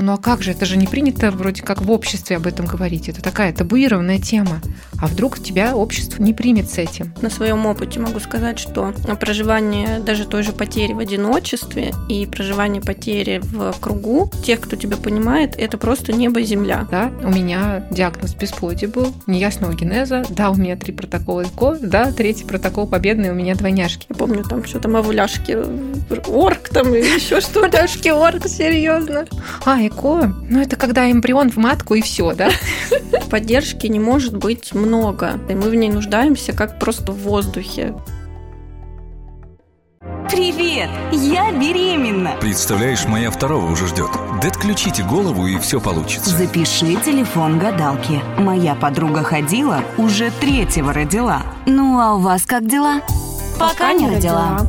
Ну а как же, это же не принято вроде как в обществе об этом говорить. Это такая табуированная тема. А вдруг тебя общество не примет с этим? На своем опыте могу сказать, что проживание даже той же потери в одиночестве и проживание потери в кругу тех, кто тебя понимает, это просто небо и земля. Да, у меня диагноз бесплодия был, неясного генеза. Да, у меня три протокола ЭКО. Да, третий протокол победный, у меня двойняшки. Я помню там что там овуляшки, орк там и еще что-то. Овуляшки орк, серьезно. А, ЭКО, ну это когда эмбрион в матку и все, да? Поддержки не может быть много, и мы в ней нуждаемся как просто в воздухе. Привет! Я беременна! Представляешь, моя второго уже ждет. Да отключите голову, и все получится. Запиши телефон гадалки. Моя подруга ходила, уже третьего родила. Ну, а у вас как дела? Пока не родила.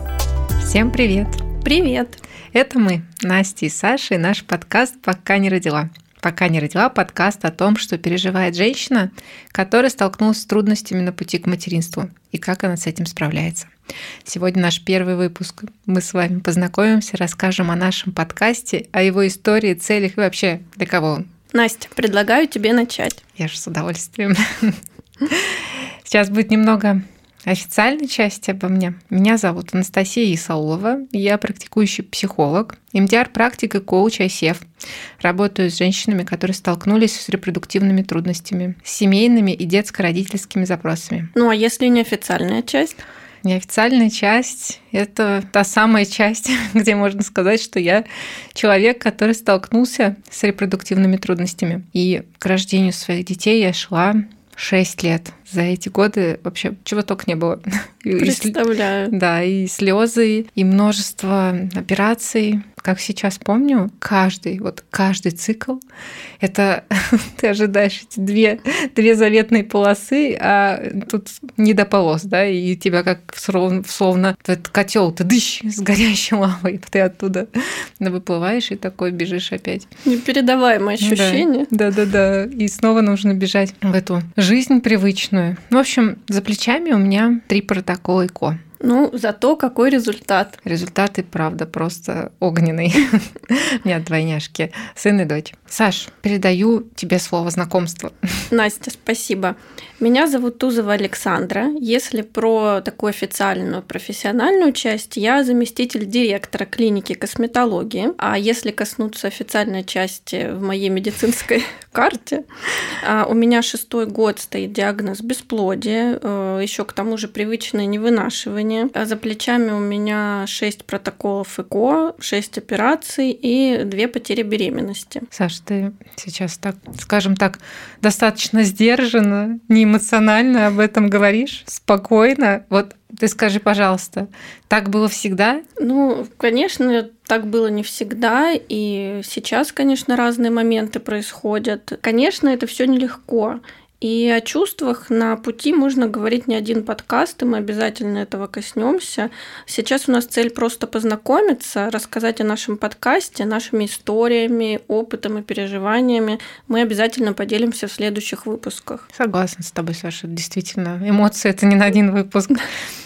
Всем привет! Привет! Это мы, Настя и Саша, и наш подкаст «Пока не родила». «Пока не родила» подкаст о том, что переживает женщина, которая столкнулась с трудностями на пути к материнству и как она с этим справляется. Сегодня наш первый выпуск. Мы с вами познакомимся, расскажем о нашем подкасте, о его истории, целях и вообще для кого он. Настя, предлагаю тебе начать. Я же с удовольствием. Сейчас будет немного официальной части обо мне. Меня зовут Анастасия Исаулова. Я практикующий психолог, МДР-практик и коуч ICF. Работаю с женщинами, которые столкнулись с репродуктивными трудностями, с семейными и детско-родительскими запросами. Ну а если неофициальная часть? Неофициальная часть – это та самая часть, где можно сказать, что я человек, который столкнулся с репродуктивными трудностями. И к рождению своих детей я шла 6 лет. За эти годы вообще чего только не было. Представляю. Да, и слезы, и множество операций. Как сейчас помню, каждый, вот каждый цикл, это ты ожидаешь эти две, две заветные полосы, а тут не до полос, да, и тебя как словно, словно этот котел ты дыщ с горящей лавой, ты оттуда выплываешь и такой бежишь опять. Непередаваемое ощущение. Да, да, да, да. И снова нужно бежать в эту жизнь привычную. Ну, в общем, за плечами у меня три протокола ИКО. Ну, зато какой результат. Результат и правда просто огненный. У меня двойняшки, сын и дочь. Саш, передаю тебе слово знакомства. Настя, спасибо. Меня зовут Тузова Александра. Если про такую официальную профессиональную часть, я заместитель директора клиники косметологии. А если коснуться официальной части в моей медицинской карте, а, у меня шестой год стоит диагноз бесплодия, э, еще к тому же привычное невынашивание. А за плечами у меня шесть протоколов ЭКО, шесть операций и две потери беременности. Саш, ты сейчас так, скажем так, достаточно сдержанно, не эмоционально об этом говоришь, спокойно. Вот ты скажи, пожалуйста, так было всегда? Ну, конечно, так было не всегда, и сейчас, конечно, разные моменты происходят. Конечно, это все нелегко. И о чувствах на пути можно говорить не один подкаст, и мы обязательно этого коснемся. Сейчас у нас цель просто познакомиться, рассказать о нашем подкасте, нашими историями, опытом и переживаниями. Мы обязательно поделимся в следующих выпусках. Согласна с тобой, Саша. Действительно, эмоции это не на один выпуск.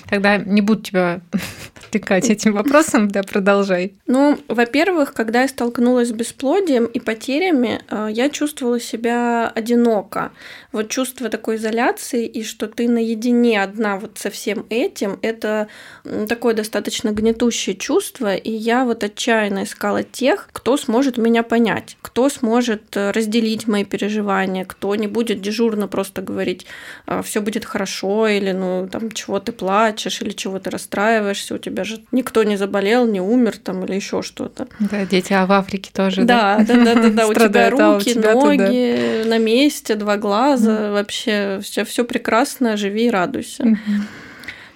Тогда не буду тебя отвлекать этим вопросом, да, продолжай. Ну, во-первых, когда я столкнулась с бесплодием и потерями, э, я чувствовала себя одиноко. Вот чувство такой изоляции и что ты наедине одна вот со всем этим, это такое достаточно гнетущее чувство, и я вот отчаянно искала тех, кто сможет меня понять, кто сможет э, разделить мои переживания, кто не будет дежурно просто говорить, «А, все будет хорошо, или ну там чего ты плачешь, или чего ты расстраиваешься, у тебя же никто не заболел, не умер там или еще что-то. Да, дети, а в Африке тоже. Да, да, да, да, да, у тебя руки, ноги на месте, два глаза, вообще все прекрасно, живи и радуйся.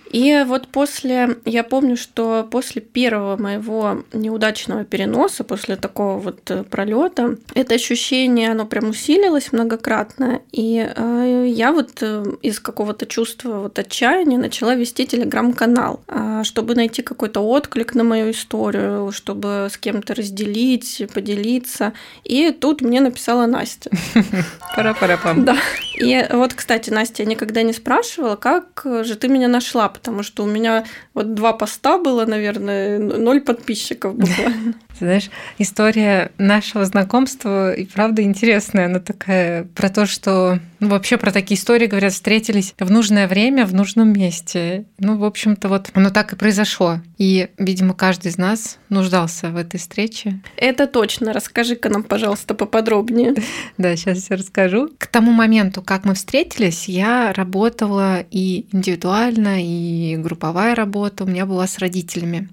И вот после, я помню, что после первого моего неудачного переноса, после такого вот э, пролета, это ощущение, оно прям усилилось многократно. И э, я вот э, из какого-то чувства вот отчаяния начала вести телеграм-канал, э, чтобы найти какой-то отклик на мою историю, чтобы с кем-то разделить, поделиться. И тут мне написала Настя. Пара-пара-пам. Да. И вот, кстати, Настя, я никогда не спрашивала, как же ты меня нашла, потому что у меня вот два поста было, наверное, ноль подписчиков буквально. Знаешь, история нашего знакомства и правда интересная. Она такая про то, что ну, вообще про такие истории говорят, встретились в нужное время, в нужном месте. Ну, в общем-то, вот оно так и произошло. И, видимо, каждый из нас нуждался в этой встрече. Это точно. Расскажи-ка нам, пожалуйста, поподробнее. Да, сейчас все расскажу. К тому моменту, как мы встретились, я работала и индивидуально, и групповая работа у меня была с родителями.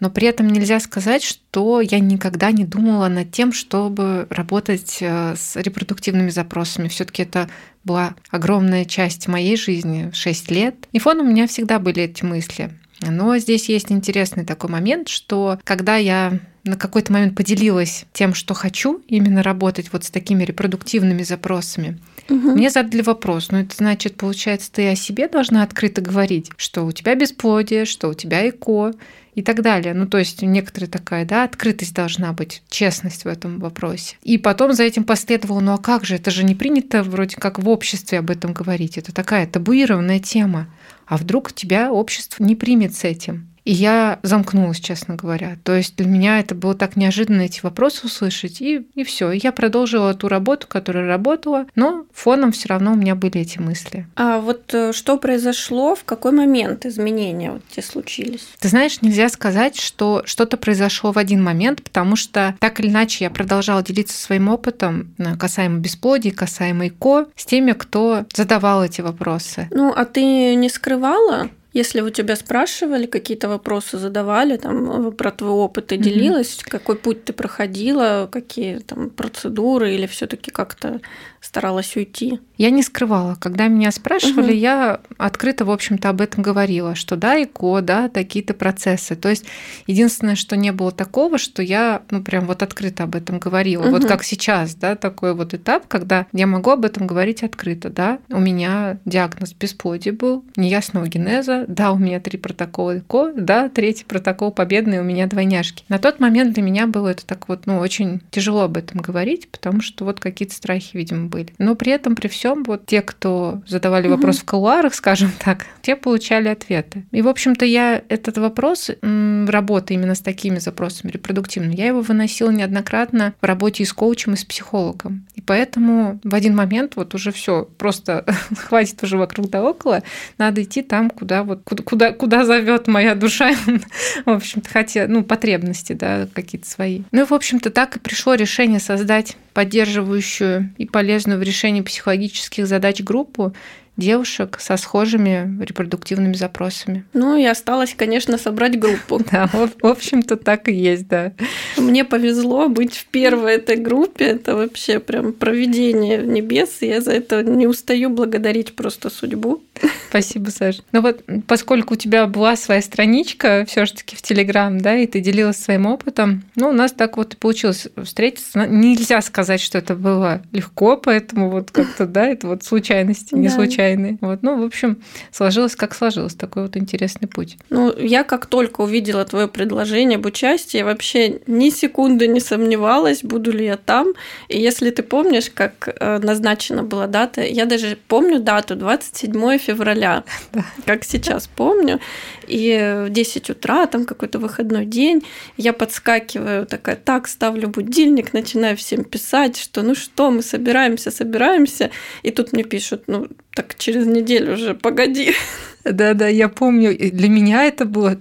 Но при этом нельзя сказать, что я никогда не думала над тем, чтобы работать э, с репродуктивными запросами. все таки это была огромная часть моей жизни, 6 лет. И фоном у меня всегда были эти мысли. Но здесь есть интересный такой момент, что когда я на какой-то момент поделилась тем, что хочу именно работать вот с такими репродуктивными запросами, угу. мне задали вопрос, ну это значит, получается, ты о себе должна открыто говорить, что у тебя бесплодие, что у тебя ЭКО, и так далее. Ну, то есть некоторая такая, да, открытость должна быть, честность в этом вопросе. И потом за этим последовало, ну а как же, это же не принято вроде как в обществе об этом говорить. Это такая табуированная тема. А вдруг тебя общество не примет с этим? И я замкнулась, честно говоря. То есть для меня это было так неожиданно эти вопросы услышать, и, и все. Я продолжила ту работу, которую работала, но фоном все равно у меня были эти мысли. А вот э, что произошло, в какой момент изменения вот те случились? Ты знаешь, нельзя сказать, что что-то произошло в один момент, потому что так или иначе я продолжала делиться своим опытом э, касаемо бесплодия, касаемо ИКО с теми, кто задавал эти вопросы. Ну, а ты не скрывала если у тебя спрашивали, какие-то вопросы задавали, там, про твой опыт ты делилась, mm-hmm. какой путь ты проходила, какие там процедуры, или все таки как-то старалась уйти? Я не скрывала. Когда меня спрашивали, угу. я открыто, в общем-то, об этом говорила, что да, ИКО, да, такие-то процессы. То есть единственное, что не было такого, что я, ну, прям вот открыто об этом говорила. Угу. Вот как сейчас, да, такой вот этап, когда я могу об этом говорить открыто, да. У меня диагноз бесплодия был, неясного генеза, да, у меня три протокола ИКО, да, третий протокол победный, у меня двойняшки. На тот момент для меня было это так вот, ну, очень тяжело об этом говорить, потому что вот какие-то страхи, видимо, были. Но при этом, при всем, вот те, кто задавали вопрос угу. в кулуарах, скажем так, те получали ответы. И, в общем-то, я этот вопрос работы именно с такими запросами репродуктивными, я его выносила неоднократно в работе и с коучем, и с психологом. И поэтому в один момент вот уже все, просто хватит уже вокруг да около, надо идти там, куда вот куда, куда, куда зовет моя душа, в общем-то, хотя, ну, потребности, да, какие-то свои. Ну и, в общем-то, так и пришло решение создать поддерживающую и полезную в решении психологических задач группу девушек со схожими репродуктивными запросами. Ну и осталось, конечно, собрать группу. Да, в общем-то так и есть, да. Мне повезло быть в первой этой группе. Это вообще прям проведение небес. Я за это не устаю благодарить просто судьбу. Спасибо, Саша. Ну вот, поскольку у тебя была своя страничка все таки в Телеграм, да, и ты делилась своим опытом, ну, у нас так вот и получилось встретиться. Нельзя сказать, что это было легко, поэтому вот как-то, да, это вот случайности, не случайно случайные. Вот, ну, в общем, сложилось как сложилось. Такой вот интересный путь. Ну, я как только увидела твое предложение об участии, вообще ни секунды не сомневалась, буду ли я там. И если ты помнишь, как э, назначена была дата, я даже помню дату 27 февраля, как сейчас помню. И в 10 утра, там какой-то выходной день, я подскакиваю, такая, так, ставлю будильник, начинаю всем писать, что ну что, мы собираемся, собираемся. И тут мне пишут, ну, так через неделю уже, погоди. Да-да, я помню, для меня это было,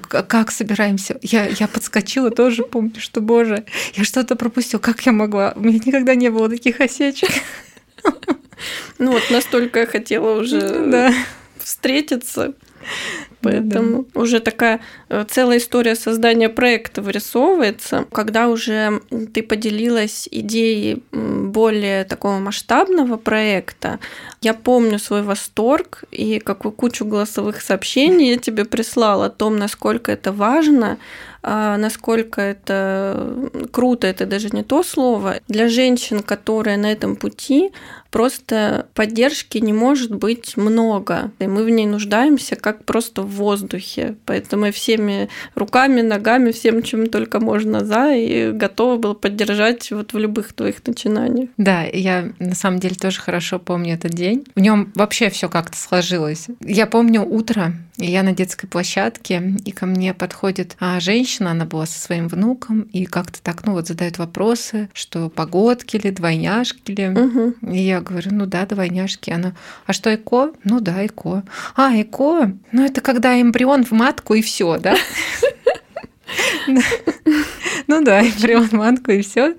как собираемся. Я, я подскочила, тоже помню, что, боже, я что-то пропустила, как я могла? У меня никогда не было таких осечек. Ну вот настолько я хотела уже да. встретиться. Поэтому да, уже такая э, целая история создания проекта вырисовывается, когда уже ты поделилась идеей более такого масштабного проекта. Я помню свой восторг и какую кучу голосовых сообщений я тебе прислала о том, насколько это важно, насколько это круто, это даже не то слово. Для женщин, которые на этом пути, просто поддержки не может быть много. И мы в ней нуждаемся как просто в воздухе. Поэтому я всеми руками, ногами, всем, чем только можно за, и готова была поддержать вот в любых твоих начинаниях. Да, я на самом деле тоже хорошо помню этот день. В нем вообще все как-то сложилось. Я помню утро, я на детской площадке, и ко мне подходит а, женщина, она была со своим внуком, и как-то так, ну вот задает вопросы, что погодки ли, двойняшки ли. Угу. И я говорю, ну да, двойняшки. Она, а что ЭКО? Ну да, ЭКО. А, ЭКО? Ну это когда эмбрион в матку и все, да? Ну да, эмбрион в матку и все.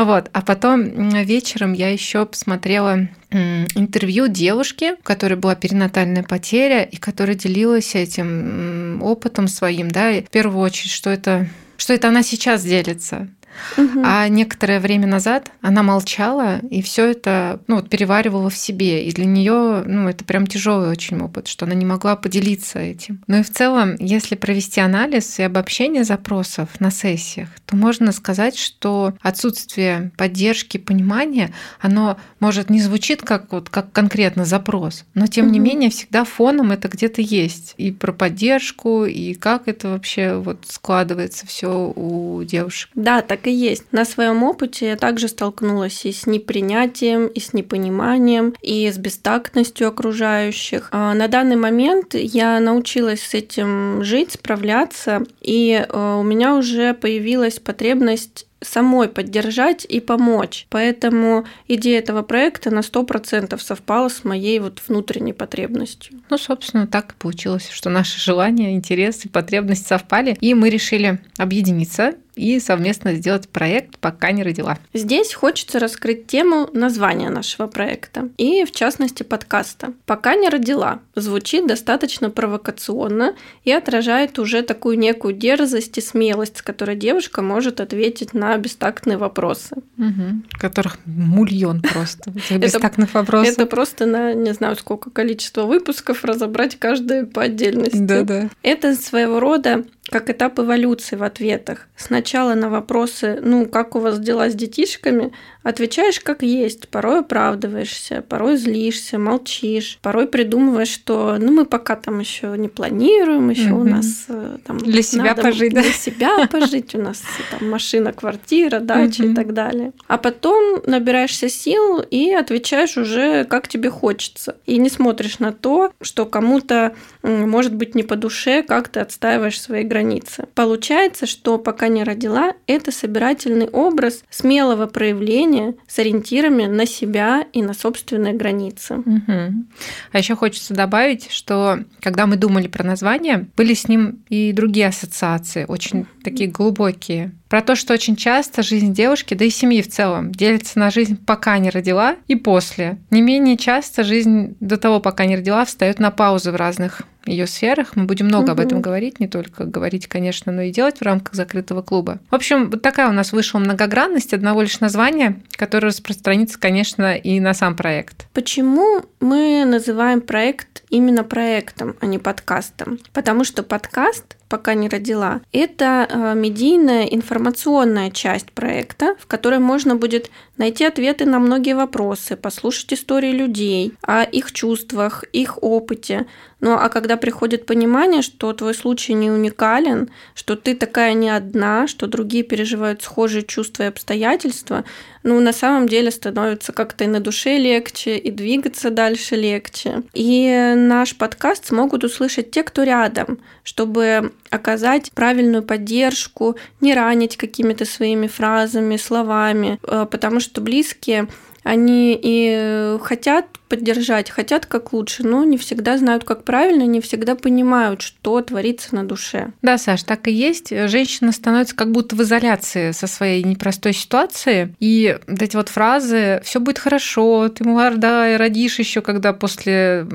Вот. А потом вечером я еще посмотрела интервью девушки, у которой была перинатальная потеря и которая делилась этим опытом своим, да, и в первую очередь, что это что это она сейчас делится. Угу. А некоторое время назад она молчала и все это ну, вот, переваривала в себе. И для нее ну, это прям тяжелый очень опыт, что она не могла поделиться этим. Ну и в целом, если провести анализ и обобщение запросов на сессиях, то можно сказать, что отсутствие поддержки, понимания, оно может не звучит как, вот, как конкретно запрос, но тем угу. не менее всегда фоном это где-то есть. И про поддержку, и как это вообще вот складывается все у девушек. Да, так и есть. На своем опыте я также столкнулась и с непринятием, и с непониманием, и с бестактностью окружающих. А на данный момент я научилась с этим жить, справляться, и э, у меня уже появилась потребность самой поддержать и помочь. Поэтому идея этого проекта на 100% совпала с моей вот внутренней потребностью. Ну, собственно, так и получилось, что наши желания, интересы, потребности совпали, и мы решили объединиться и совместно сделать проект «Пока не родила». Здесь хочется раскрыть тему названия нашего проекта и, в частности, подкаста. «Пока не родила» звучит достаточно провокационно и отражает уже такую некую дерзость и смелость, с которой девушка может ответить на бестактные вопросы. Угу. Которых мульон просто, бестактных вопросов. Это просто на, не знаю, сколько количество выпусков разобрать каждый по отдельности. Да-да. Это своего рода как этап эволюции в ответах. Сначала на вопросы, ну, как у вас дела с детишками, Отвечаешь как есть, порой оправдываешься, порой злишься, молчишь, порой придумываешь, что ну мы пока там еще не планируем, еще угу. у нас э, там для себя пожить, для да? себя пожить, у нас там машина, квартира, дача угу. и так далее. А потом набираешься сил и отвечаешь уже как тебе хочется, и не смотришь на то, что кому-то может быть не по душе, как ты отстаиваешь свои границы. Получается, что пока не родила, это собирательный образ смелого проявления поведение с ориентирами на себя и на собственные границы. Угу. А еще хочется добавить, что когда мы думали про название, были с ним и другие ассоциации, очень такие глубокие. Про то, что очень часто жизнь девушки, да и семьи в целом, делится на жизнь пока не родила и после. Не менее часто жизнь до того, пока не родила, встает на паузу в разных ее сферах. Мы будем много угу. об этом говорить, не только говорить, конечно, но и делать в рамках закрытого клуба. В общем, вот такая у нас вышла многогранность одного лишь названия, которое распространится, конечно, и на сам проект. Почему мы называем проект именно проектом, а не подкастом? Потому что подкаст пока не родила. Это э, медийная информационная часть проекта, в которой можно будет найти ответы на многие вопросы, послушать истории людей, о их чувствах, их опыте. Ну а когда приходит понимание, что твой случай не уникален, что ты такая не одна, что другие переживают схожие чувства и обстоятельства, ну на самом деле становится как-то и на душе легче, и двигаться дальше легче. И наш подкаст смогут услышать те, кто рядом, чтобы оказать правильную поддержку, не ранить какими-то своими фразами, словами, э, потому что близкие они и хотят поддержать, хотят как лучше, но не всегда знают, как правильно, не всегда понимают, что творится на душе. Да, Саш, так и есть. Женщина становится как будто в изоляции со своей непростой ситуацией. И вот эти вот фразы «все будет хорошо», «ты молодая, родишь еще, когда после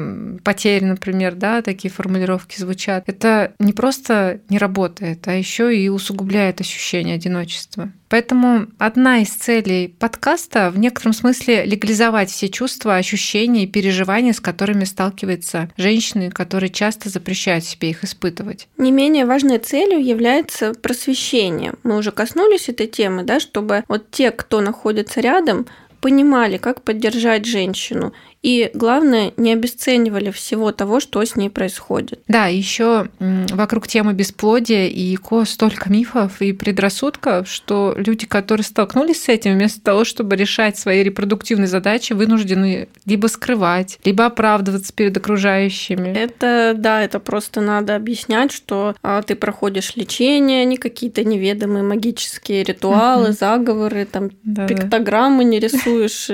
потери, например, да, такие формулировки звучат. Это не просто не работает, а еще и усугубляет ощущение одиночества. Поэтому одна из целей подкаста в некотором смысле легализовать все чувства, ощущения и переживания, с которыми сталкиваются женщины, которые часто запрещают себе их испытывать. Не менее важной целью является просвещение. Мы уже коснулись этой темы, да, чтобы вот те, кто находится рядом, понимали, как поддержать женщину. И главное, не обесценивали всего того, что с ней происходит. Да, еще вокруг темы бесплодия и ко столько мифов и предрассудков, что люди, которые столкнулись с этим, вместо того, чтобы решать свои репродуктивные задачи, вынуждены либо скрывать, либо оправдываться перед окружающими. Это, да, это просто надо объяснять, что а, ты проходишь лечение, не какие-то неведомые магические ритуалы, угу. заговоры, там да, пиктограммы не рисуешь.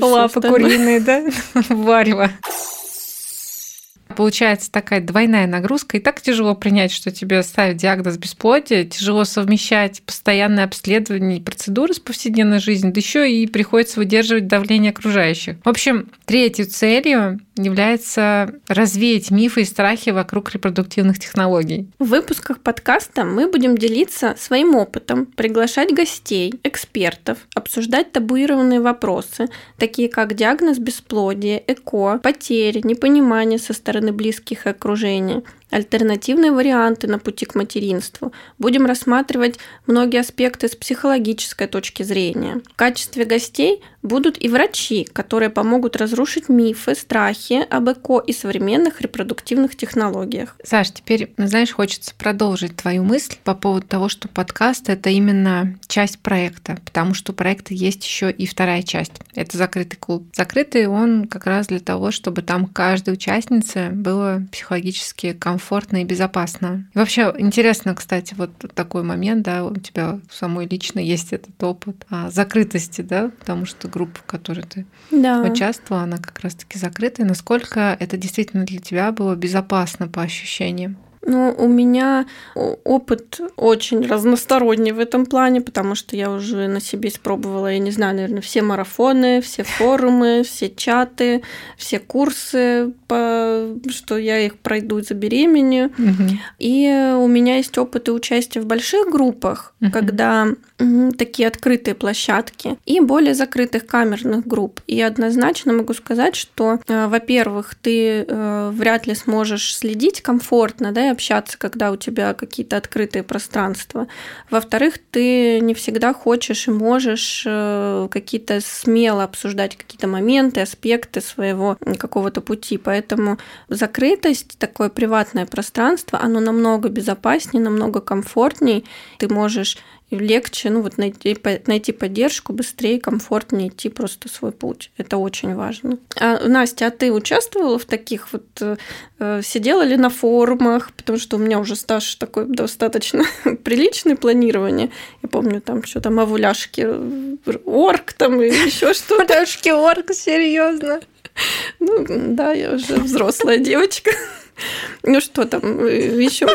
Лапы куриные, да? варево. Получается такая двойная нагрузка. И так тяжело принять, что тебе ставят диагноз бесплодия, тяжело совмещать постоянное обследование и процедуры с повседневной жизнью, да еще и приходится выдерживать давление окружающих. В общем, третьей целью является развеять мифы и страхи вокруг репродуктивных технологий. В выпусках подкаста мы будем делиться своим опытом, приглашать гостей, экспертов, обсуждать табуированные вопросы, такие как диагноз бесплодия, ЭКО, потери, непонимание со стороны близких и окружения, альтернативные варианты на пути к материнству. Будем рассматривать многие аспекты с психологической точки зрения. В качестве гостей будут и врачи, которые помогут разрушить мифы, страхи об ЭКО и современных репродуктивных технологиях. Саш, теперь, знаешь, хочется продолжить твою мысль по поводу того, что подкаст — это именно часть проекта, потому что у проекта есть еще и вторая часть. Это закрытый клуб. Закрытый он как раз для того, чтобы там каждой участнице было психологически комфортно комфортно и безопасно. И вообще интересно, кстати, вот такой момент, да, у тебя самой лично есть этот опыт а, закрытости, да, потому что группа, в которой ты да. участвовала, она как раз-таки закрытая. Насколько это действительно для тебя было безопасно по ощущениям? Ну, у меня опыт очень разносторонний в этом плане, потому что я уже на себе испробовала, я не знаю, наверное, все марафоны, все форумы, все чаты, все курсы, по, что я их пройду за беременью. Угу. И у меня есть опыт и участия в больших группах, угу. когда такие открытые площадки, и более закрытых камерных групп. И однозначно могу сказать, что, э, во-первых, ты э, вряд ли сможешь следить комфортно, да, общаться, когда у тебя какие-то открытые пространства. Во-вторых, ты не всегда хочешь и можешь э, какие-то смело обсуждать какие-то моменты, аспекты своего какого-то пути. Поэтому закрытость, такое приватное пространство, оно намного безопаснее, намного комфортней. Ты можешь легче ну, вот найти, найти поддержку, быстрее, комфортнее идти просто свой путь. Это очень важно. А, Настя, а ты участвовала в таких вот, э, сидела ли на форумах, потому что у меня уже стаж такой достаточно приличный планирование. Я помню там что там овуляшки, орг там и еще что-то. Овуляшки орг, серьезно. Ну, да, я уже взрослая девочка. Ну что там э, еще?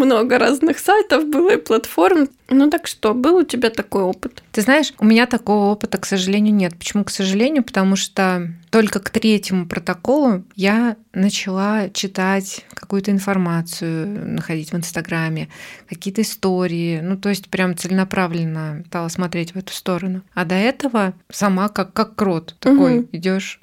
Много разных сайтов было и платформ. Ну так что, был у тебя такой опыт? Ты знаешь, у меня такого опыта, к сожалению, нет. Почему, к сожалению? Потому что только к третьему протоколу я начала читать какую-то информацию, находить в Инстаграме, какие-то истории. Ну, то есть прям целенаправленно стала смотреть в эту сторону. А до этого сама как, как крот такой угу. идешь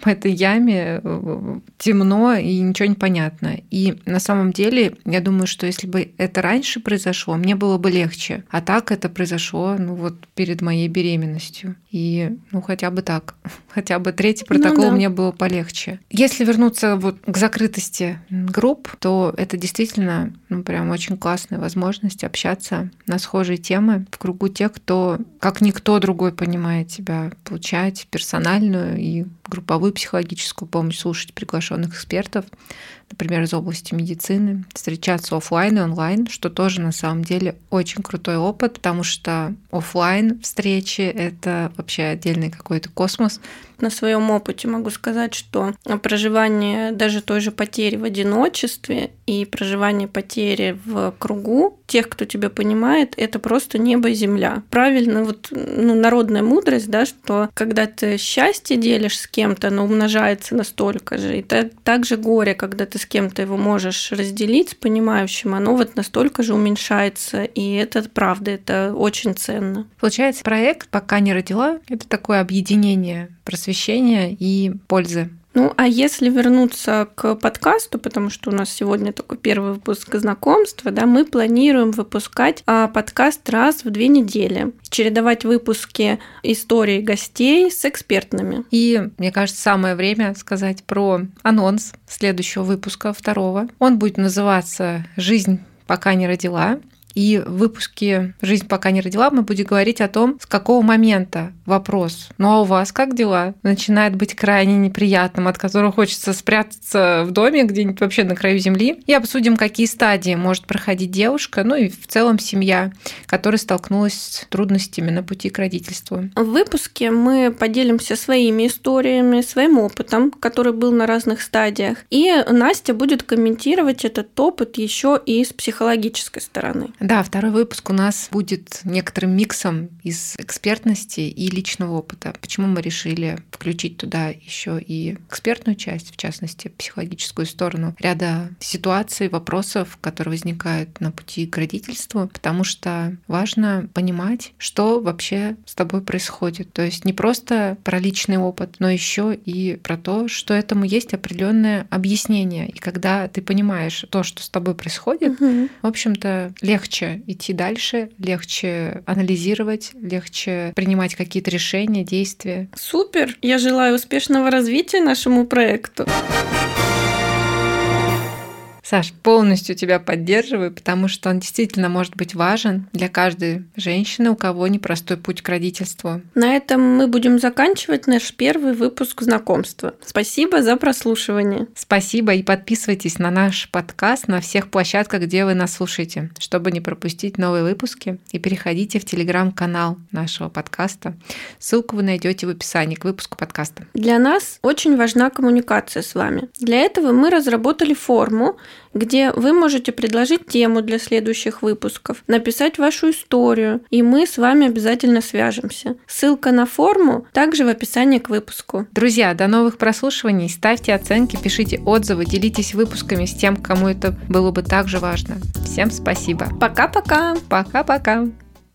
по этой яме э, темно и ничего не понятно. И на самом деле, я думаю, что если бы это раньше произошло, мне было бы легче. А так это произошло, ну вот перед моей беременностью. И ну хотя бы так, хотя бы третий ну протокол ну, да. мне было полегче. Если вернуться вот к закрытости групп, то это действительно ну прям очень классная возможность общаться на схожие темы в кругу тех, кто как никто другой понимает тебя, получать персональную и групповую психологическую помощь, слушать приглашенных экспертов, например, из области медицины, встречаться офлайн и онлайн, что тоже на самом деле очень крутой опыт, потому что офлайн встречи это вообще отдельный какой-то космос. На своем опыте могу сказать, что проживание даже той же потери в одиночестве и проживание потери в кругу тех, кто тебя понимает, это просто небо и земля. Правильно, вот ну, народная мудрость, да, что когда ты счастье делишь с кем-то, оно умножается настолько же. И так, же горе, когда ты с кем-то его можешь разделить с понимающим, оно вот настолько же уменьшается. И это правда, это очень ценно. Получается, проект «Пока не родила» — это такое объединение просвещения и пользы Ну, а если вернуться к подкасту, потому что у нас сегодня такой первый выпуск знакомства, да, мы планируем выпускать а, подкаст раз в две недели, чередовать выпуски истории гостей с экспертными. И, мне кажется, самое время сказать про анонс следующего выпуска, второго. Он будет называться «Жизнь пока не родила». И в выпуске «Жизнь пока не родила» мы будем говорить о том, с какого момента вопрос «Ну а у вас как дела?» начинает быть крайне неприятным, от которого хочется спрятаться в доме где-нибудь вообще на краю земли. И обсудим, какие стадии может проходить девушка, ну и в целом семья, которая столкнулась с трудностями на пути к родительству. В выпуске мы поделимся своими историями, своим опытом, который был на разных стадиях. И Настя будет комментировать этот опыт еще и с психологической стороны. Да, второй выпуск у нас будет некоторым миксом из экспертности и личного опыта. Почему мы решили включить туда еще и экспертную часть, в частности, психологическую сторону ряда ситуаций, вопросов, которые возникают на пути к родительству, потому что важно понимать, что вообще с тобой происходит. То есть не просто про личный опыт, но еще и про то, что этому есть определенное объяснение. И когда ты понимаешь то, что с тобой происходит, угу. в общем-то, легче легче идти дальше, легче анализировать, легче принимать какие-то решения, действия. Супер! Я желаю успешного развития нашему проекту. Саш, полностью тебя поддерживаю, потому что он действительно может быть важен для каждой женщины, у кого непростой путь к родительству. На этом мы будем заканчивать наш первый выпуск знакомства. Спасибо за прослушивание. Спасибо и подписывайтесь на наш подкаст на всех площадках, где вы нас слушаете, чтобы не пропустить новые выпуски. И переходите в телеграм-канал нашего подкаста. Ссылку вы найдете в описании к выпуску подкаста. Для нас очень важна коммуникация с вами. Для этого мы разработали форму, где вы можете предложить тему для следующих выпусков, написать вашу историю, и мы с вами обязательно свяжемся. Ссылка на форму также в описании к выпуску. Друзья, до новых прослушиваний, ставьте оценки, пишите отзывы, делитесь выпусками с тем, кому это было бы также важно. Всем спасибо. Пока-пока. Пока-пока.